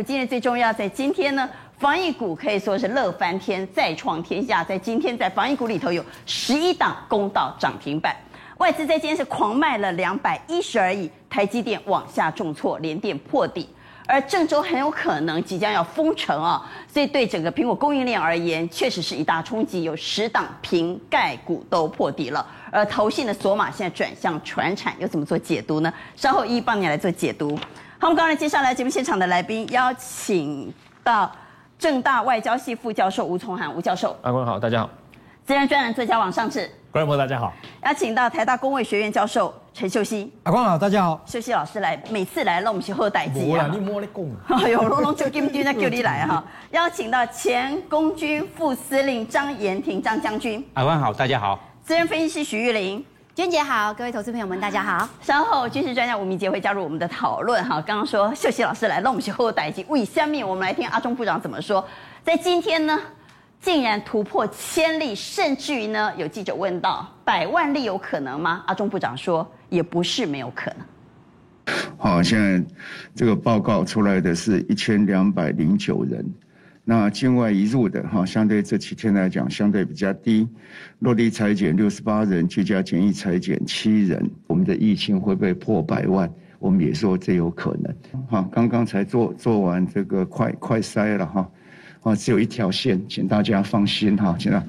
股今日最重要，在今天呢，防疫股可以说是乐翻天，再创天下。在今天，在防疫股里头有十一档攻到涨停板，外资在今天是狂卖了两百一十二亿，台积电往下重挫，连电破底。而郑州很有可能即将要封城啊，所以对整个苹果供应链而言，确实是一大冲击。有十档瓶盖股都破底了，而投信的索马现在转向传产，又怎么做解读呢？稍后一一帮你来做解读。好，我们刚才接下来节目现场的来宾，邀请到正大外交系副教授吴从涵吴教授。阿光好，大家好。资深专栏作家王尚志。观众朋友大家好。邀请到台大工卫学院教授。陈秀熙，阿光好，大家好。秀熙老师来，每次来让我们学后代机啊。你摸你讲。哎呦，龙龙就金军在叫你来哈。邀请到前空军副司令张延廷张将军。阿光好，大家好。资深分析师徐玉玲，娟姐好，各位投资朋友们大家好。稍后军事专家吴明杰会加入我们的讨论哈。刚刚说秀熙老师来让我们学后代机，为下面我们来听阿中部长怎么说。在今天呢，竟然突破千例，甚至于呢，有记者问到百万例有可能吗？阿中部长说。也不是没有可能。好，现在这个报告出来的是一千两百零九人，那境外移入的哈，相对这几天来讲相对比较低。落地裁减六十八人，居家检疫裁减七人。我们的疫情会不会破百万？我们也说这有可能。好，刚刚才做做完这个快快筛了哈，啊，只有一条线，请大家放心哈，现在。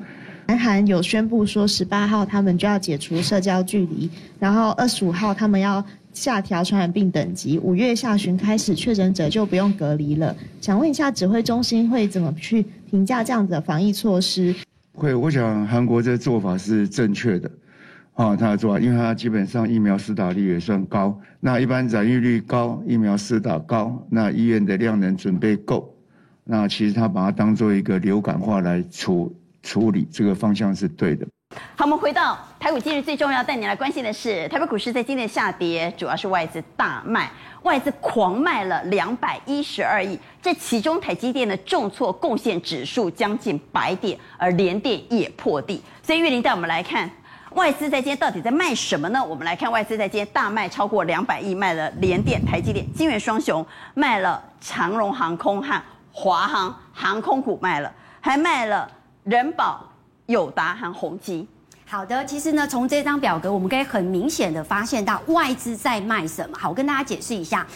南韩有宣布说，十八号他们就要解除社交距离，然后二十五号他们要下调传染病等级，五月下旬开始确诊者就不用隔离了。想问一下，指挥中心会怎么去评价这样子的防疫措施？会，我想韩国这做法是正确的，啊，他的做法，因为他基本上疫苗施打率也算高，那一般染疫率高，疫苗施打高，那医院的量能准备够，那其实他把它当做一个流感化来处。处理这个方向是对的。好，我们回到台股，今日最重要带你来关心的是，台北股市在今天下跌，主要是外资大卖，外资狂卖了两百一十二亿，这其中台积电的重挫贡献指数将近百点，而联电也破地。所以玉玲带我们来看，外资在今天到底在卖什么呢？我们来看外资在今天大卖超过两百亿，卖了联电、台积电、晶圆双雄，卖了长荣航空和华航航空股卖了，还卖了。人保、友达和宏基。好的，其实呢，从这张表格，我们可以很明显的发现到外资在卖什么。好，我跟大家解释一下，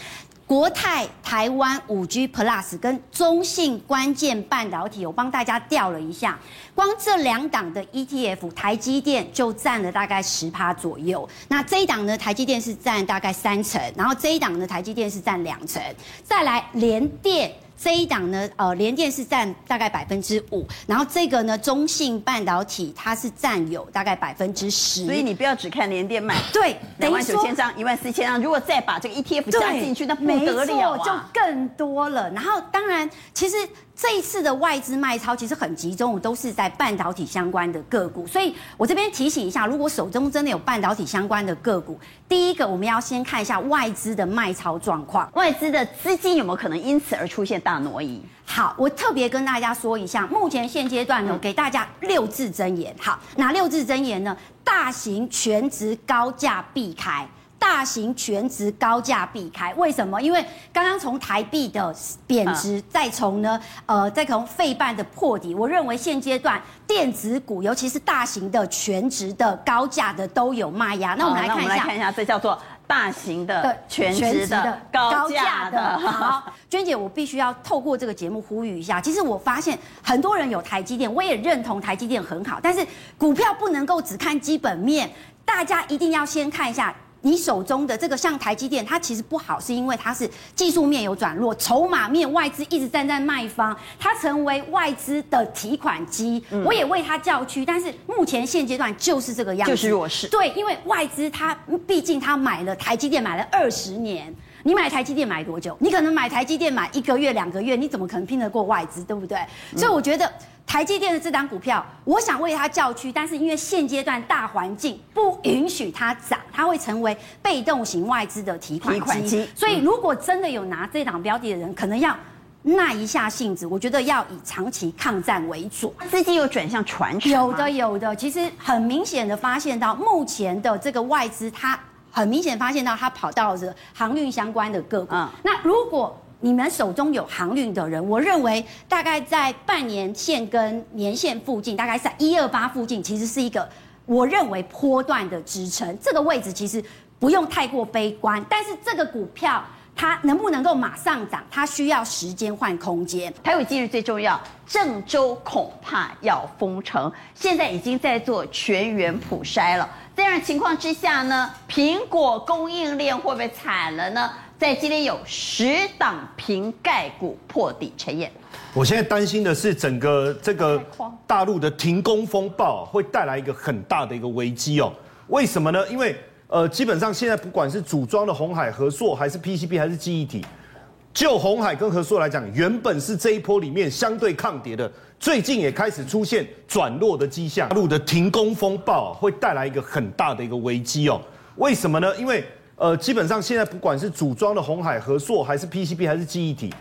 国泰台湾五 G Plus 跟中信关键半导体，我帮大家调了一下，光这两档的 ETF，台积电就占了大概十趴左右。那这一档呢，台积电是占大概三成，然后这一档呢，台积电是占两成。再来联电。这一档呢，呃，联电是占大概百分之五，然后这个呢，中信半导体它是占有大概百分之十。所以你不要只看联电卖，对，两万九千张，一万四千张，如果再把这个 ETF 加进去，那不得了啊，就更多了。然后当然，其实。这一次的外资卖超其实很集中，都是在半导体相关的个股。所以我这边提醒一下，如果手中真的有半导体相关的个股，第一个我们要先看一下外资的卖超状况，外资的资金有没有可能因此而出现大挪移？好，我特别跟大家说一下，目前现阶段呢，给大家六字真言。好，哪六字真言呢？大型全值高价避开。大型全值高价避开，为什么？因为刚刚从台币的贬值，再从呢，呃，再从费半的破底，我认为现阶段电子股，尤其是大型的全值的高价的都有卖压。那我们来看一下，来看一下，这叫做大型的全职的高价的。好，娟姐，我必须要透过这个节目呼吁一下。其实我发现很多人有台积电，我也认同台积电很好，但是股票不能够只看基本面，大家一定要先看一下。你手中的这个像台积电，它其实不好，是因为它是技术面有转弱，筹码面外资一直站在卖方，它成为外资的提款机。嗯、我也为它叫屈，但是目前现阶段就是这个样子，就是弱势。对，因为外资它毕竟它买了台积电买了二十年，你买台积电买多久？你可能买台积电买一个月两个月，你怎么可能拼得过外资，对不对？嗯、所以我觉得。台积电的这档股票，我想为它叫屈，但是因为现阶段大环境不允许它涨，它会成为被动型外资的提款机。所以，如果真的有拿这档标的的人，可能要耐一下性子。我觉得要以长期抗战为主。资金有转向传产？有的，有的。其实很明显的发现到，目前的这个外资，它很明显发现到它跑到了航运相关的个股。那如果你们手中有航运的人，我认为大概在半年线跟年线附近，大概在一二八附近，其实是一个我认为波段的支撑。这个位置其实不用太过悲观，但是这个股票。它能不能够马上涨？它需要时间换空间。台股今日最重要，郑州恐怕要封城，现在已经在做全员普筛了。这样情况之下呢，苹果供应链会不会惨了呢？在今天有十档瓶盖股破底，陈燕。我现在担心的是整个这个大陆的停工风暴会带来一个很大的一个危机哦。为什么呢？因为呃，基本上现在不管是组装的红海、和硕，还是 PCB，还是记忆体，就红海跟和硕来讲，原本是这一波里面相对抗跌的，最近也开始出现转弱的迹象。大陆的停工风暴会带来一个很大的一个危机哦。为什么呢？因为呃，基本上现在不管是组装的红海、和硕，还是 PCB，还是记忆体，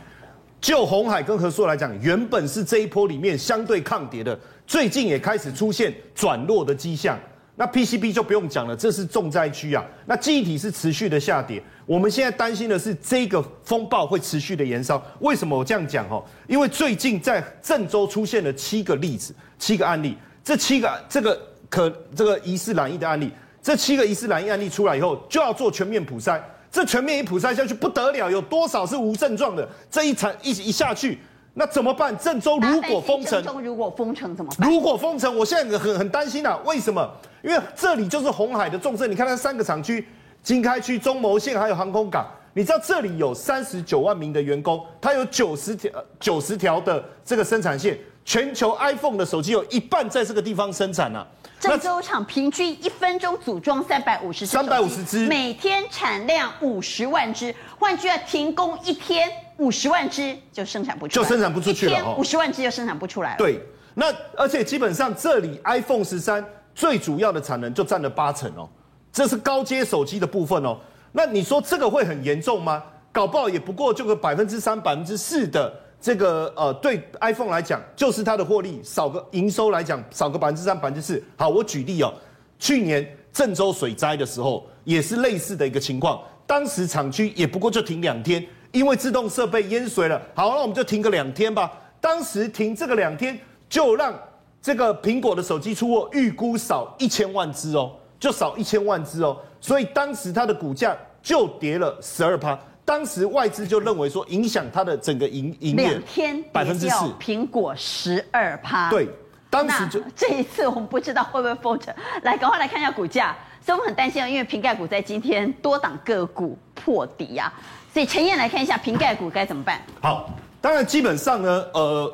就红海跟和硕来讲，原本是这一波里面相对抗跌的，最近也开始出现转弱的迹象。那 PCB 就不用讲了，这是重灾区啊。那记忆体是持续的下跌，我们现在担心的是这个风暴会持续的延烧。为什么我这样讲？哦，因为最近在郑州出现了七个例子，七个案例。这七个这个可这个疑似染疫的案例，这七个疑似染疫案例出来以后，就要做全面普筛。这全面一普筛下去不得了，有多少是无症状的？这一场一一下去。那怎么办？郑州如果封城，郑州如果封城怎么办？如果封城，我现在很很担心啊！为什么？因为这里就是红海的重镇。你看它三个厂区：经开区、中牟县，还有航空港。你知道这里有三十九万名的员工，它有九十条九十条的这个生产线。全球 iPhone 的手机有一半在这个地方生产呢、啊。郑州厂平均一分钟组装三百五十三百五十只，每天产量五十万只。换句话，停工一天。五十万只就生产不出来，就生产不出去了。五十万只就生产不出来了。对，那而且基本上这里 iPhone 十三最主要的产能就占了八成哦，这是高阶手机的部分哦。那你说这个会很严重吗？搞不好也不过就个百分之三、百分之四的这个呃，对 iPhone 来讲，就是它的获利少个营收来讲少个百分之三、百分之四。好，我举例哦，去年郑州水灾的时候也是类似的一个情况，当时厂区也不过就停两天。因为自动设备淹水了，好，那我们就停个两天吧。当时停这个两天，就让这个苹果的手机出货预估少一千万只哦，就少一千万只哦。所以当时它的股价就跌了十二趴。当时外资就认为说，影响它的整个营营业两天百分之四，苹果十二趴。对，当时就 这一次我们不知道会不会封城。来，赶快来看一下股价。所以我们很担心啊，因为瓶盖股在今天多档个股破底呀、啊。所以陈燕来看一下瓶盖股该怎么办？好，当然基本上呢，呃，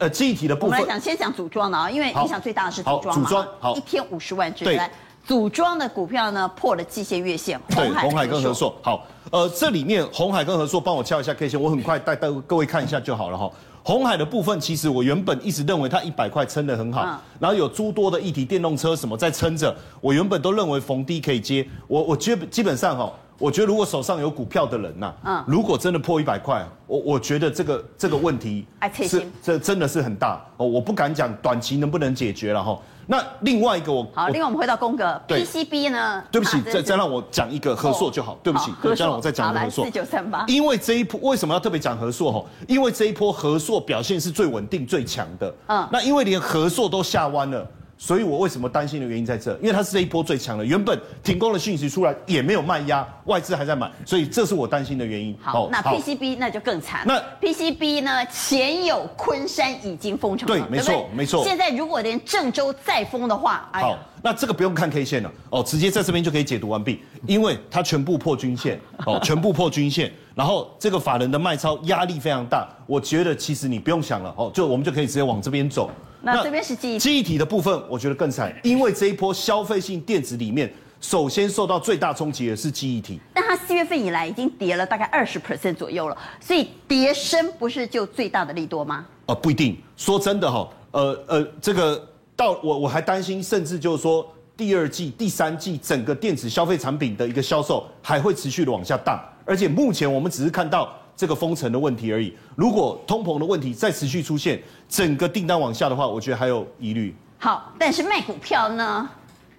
呃，记忆体的部分，我们来讲，先讲组装的啊，因为影响最大的是组装嘛。组装好，一天五十万只来，组装的股票呢破了季线月线。对，红海跟和硕。好，呃，这里面红海跟和硕，帮我敲一下 K 线，我很快带带各位看一下就好了哈。红海的部分，其实我原本一直认为它一百块撑得很好，嗯、然后有诸多的议题电动车什么在撑着，我原本都认为逢低可以接。我我基基本上哈。我觉得如果手上有股票的人呐、啊，嗯，如果真的破一百块，我我觉得这个这个问题是这真的是很大哦，我不敢讲短期能不能解决了哈。那另外一个我好，另外我们回到宫格 PCB 呢？对不起，再再让我讲一个合硕就好。对不起，再让我再讲一个和硕。四九三八。因为这一波为什么要特别讲合硕？哈，因为这一波合硕表现是最稳定最强的。嗯，那因为连合硕都下弯了。所以我为什么担心的原因在这，因为它是这一波最强的，原本停工的讯息出来也没有卖压，外资还在买，所以这是我担心的原因。好，那 PCB 那就更惨。那 PCB 呢？前有昆山已经封城了，对，没错，没错。现在如果连郑州再封的话，哎好，那这个不用看 K 线了，哦，直接在这边就可以解读完毕，因为它全部破均线，哦，全部破均线，然后这个法人的卖超压力非常大，我觉得其实你不用想了，哦，就我们就可以直接往这边走。那这边是记忆记忆体的部分，我觉得更惨，因为这一波消费性电子里面，首先受到最大冲击的是记忆体。但它四月份以来已经跌了大概二十 percent 左右了，所以跌升不是就最大的利多吗？呃，不一定。说真的哈，呃呃，这个到我我还担心，甚至就是说第二季、第三季整个电子消费产品的一个销售还会持续的往下荡，而且目前我们只是看到。这个封城的问题而已。如果通膨的问题再持续出现，整个订单往下的话，我觉得还有疑虑。好，但是卖股票呢，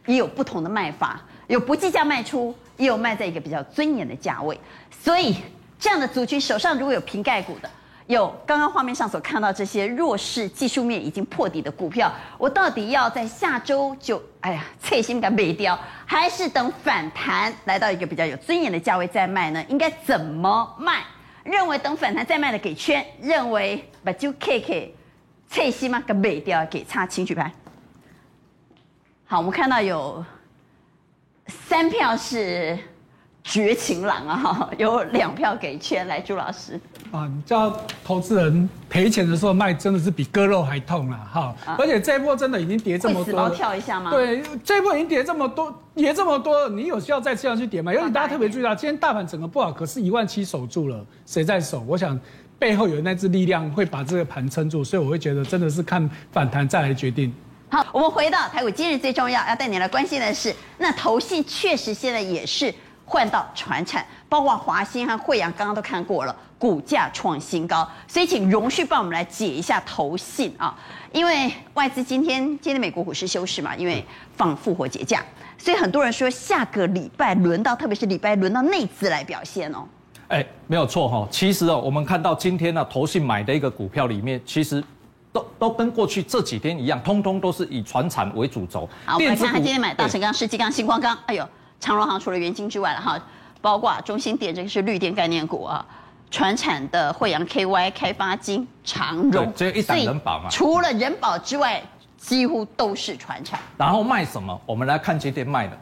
也有不同的卖法，有不计价卖出，也有卖在一个比较尊严的价位。所以这样的族群手上如果有瓶盖股的，有刚刚画面上所看到这些弱势技术面已经破底的股票，我到底要在下周就哎呀，脆心感没掉，还是等反弹来到一个比较有尊严的价位再卖呢？应该怎么卖？认为等反弹再卖的给圈，认为把就 K K 脆心吗？给没掉给差，请举牌。好，我们看到有三票是绝情狼啊，有两票给圈，来朱老师。啊，你知道投资人赔钱的时候卖，真的是比割肉还痛啊！哈，而且这一波真的已经跌这么多，跳一下吗？对，这一波已经跌这么多，跌这么多，你有需要再这样去跌吗？尤其大家特别注意到，今天大盘整个不好，可是一万七守住了，谁在守？我想背后有那支力量会把这个盘撑住，所以我会觉得真的是看反弹再来决定。好，我们回到台股，今日最重要要带你来关心的是，那投信确实现在也是。换到传产，包括华新和惠阳，刚刚都看过了，股价创新高，所以请容旭帮我们来解一下投信啊，因为外资今天今天美国股市休市嘛，因为放复活节假，所以很多人说下个礼拜轮到，特别是礼拜轮到内资来表现哦。哎，没有错哈，其实哦，我们看到今天呢，投信买的一个股票里面，其实都都跟过去这几天一样，通通都是以传产为主轴。好，我们来看他今天买大成钢、世纪钢、新光钢，哎呦。长荣行除了元金之外了哈，包括中心电这个是绿电概念股啊，传产的惠阳 KY 开发金长荣，这一档人保嘛，除了人保之外，几乎都是传产。然后卖什么？我们来看今天卖的。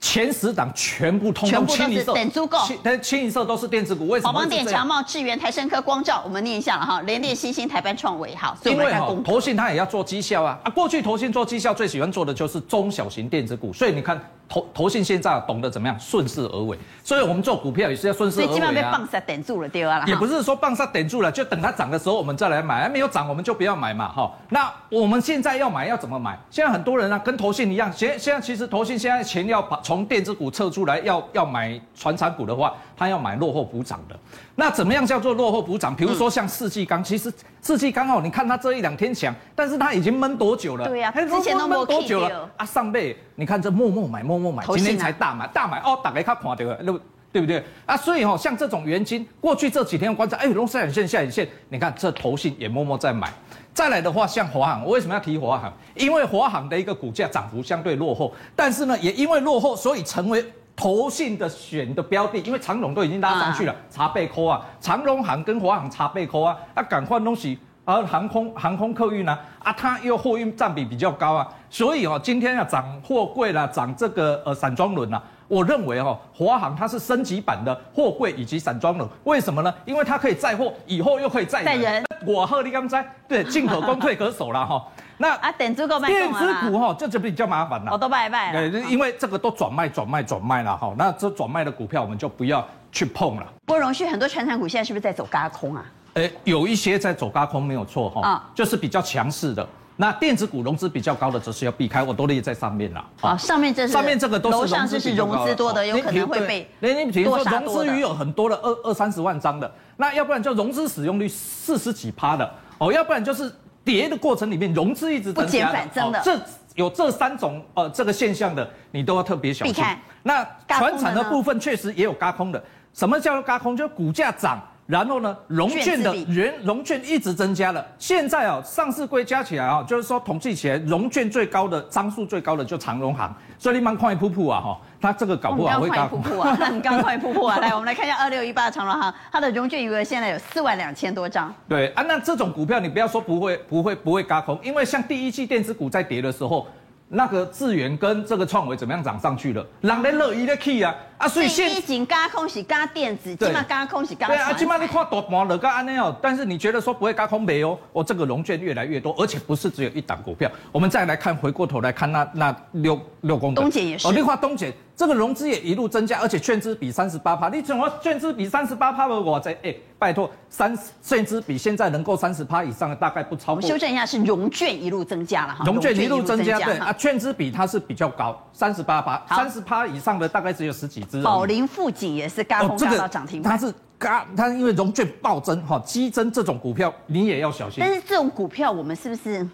前十档全部通通清一色，等足够，但清一色都是电子股，为什么？宝邦电、强茂、智源、台胜科、光照，我们念一下了哈，联电、新兴、台班、创维，好，因为哈，投信它也要做绩效啊，啊，过去投信做绩效最喜欢做的就是中小型电子股，所以你看投投信现在懂得怎么样顺势而为，所以我们做股票也是要顺势而为啊。所以基本上被棒杀点住了，对啊，也不是说棒杀点住了，就等它涨的时候我们再来买，还没有涨我们就不要买嘛，哈。那我们现在要买要怎么买？现在很多人啊跟投信一样，现现在其实投信现在钱要把从电子股撤。出来要要买传产股的话，他要买落后补涨的。那怎么样叫做落后补涨？比如说像世纪钢，其实世纪钢哦，你看它这一两天强，但是它已经闷多久了？对呀、啊，之前都闷多久了？啊，上辈你看这默默买，默默买，今天才大买，大买哦，大概看看到了，对不对？啊，所以哦，像这种元金，过去这几天观察，哎，龙山影线下影线，你看这投信也默默在买。再来的话，像华航，我为什么要提华航？因为华航的一个股价涨幅相对落后，但是呢，也因为落后，所以成为。投信的选的标的，因为长荣都已经拉上去了，查贝扣啊，长荣航跟华航查贝扣啊，啊，赶快东西，而航空航空客运呢，啊，它又货运占比比较高啊，所以哦，今天啊涨货柜啦，涨这个呃散装轮呐，我认为哦，华航它是升级版的货柜以及散装轮，为什么呢？因为它可以载货，以后又可以载人，人我贺你刚才对，进可攻退可守啦哈。那啊，电子股哈，这就比较麻烦了。我都拜拜了。因为这个都转卖、转卖、转卖了哈。那这转卖的股票，我们就不要去碰了。不过荣旭，很多传产股现在是不是在走高空啊？诶，有一些在走高空，没有错哈。啊，就是比较强势的。那电子股融资比较高的，则是要避开。我都列在上面了。啊，上面这是上面这个都是楼上就是融资多的，有可能会被连你比如说融资余有很多的二二三十万张的，那要不然就融资使用率四十几趴的哦，要不然就是。跌的过程里面，融资一直增加的，哦，这有这三种呃这个现象的，你都要特别小心。那船产的部分确实也有嘎空的，什么叫做轧空？就是股价涨。然后呢，融券的原融券一直增加了。现在啊，上市柜加起来啊，就是说统计起来，融券最高的张数最高的就长荣行。所以你蛮快噗噗啊哈，它这个搞不好会高。噗噗啊，那你刚快噗噗 啊，来，我们来看一下二六一八长荣行，它的融券余额现在有四万两千多张。对啊，那这种股票你不要说不会不会不会嘎空，因为像第一季电子股在跌的时候。那个智源跟这个创维怎么样涨上去了？让人乐意的去啊！啊，所以现一景轧空是加电子，今嘛轧空是轧。对啊，今嘛你看大盘了，轧安尼哦。但是你觉得说不会加空没哦？我这个融券越来越多，而且不是只有一档股票。我们再来看，回过头来看那那六六公的。东姐也是。哦，你看东姐这个融资也一路增加，而且券资比三十八趴。你怎么券资比三十八趴的我在哎？拜托，三券资比现在能够三十趴以上的大概不超过。修正一下，是融券一路增加了哈。融券一路增加，对啊，券资比它是比较高，三十八趴，三十趴以上的大概只有十几只。宝林富锦也是嘎空轧到涨停板。它是嘎，它因为融券暴增哈，激增这种股票你也要小心。但是这种股票我们是不是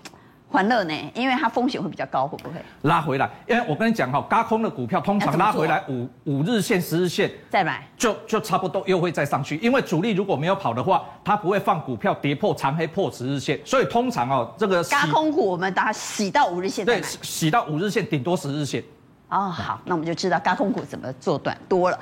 欢乐呢？因为它风险会比较高，会不会拉回来？因为我跟你讲哈，嘎空的股票通常拉回来五五日线、十日线再买，就就差不多又会再上去。因为主力如果没有跑的话，它不会放股票跌破长黑破十日线，所以通常哦，这个嘎空股我们把它洗到五日线，对，洗到五日线顶多十日线。哦，好，那我们就知道高空股怎么做短多了。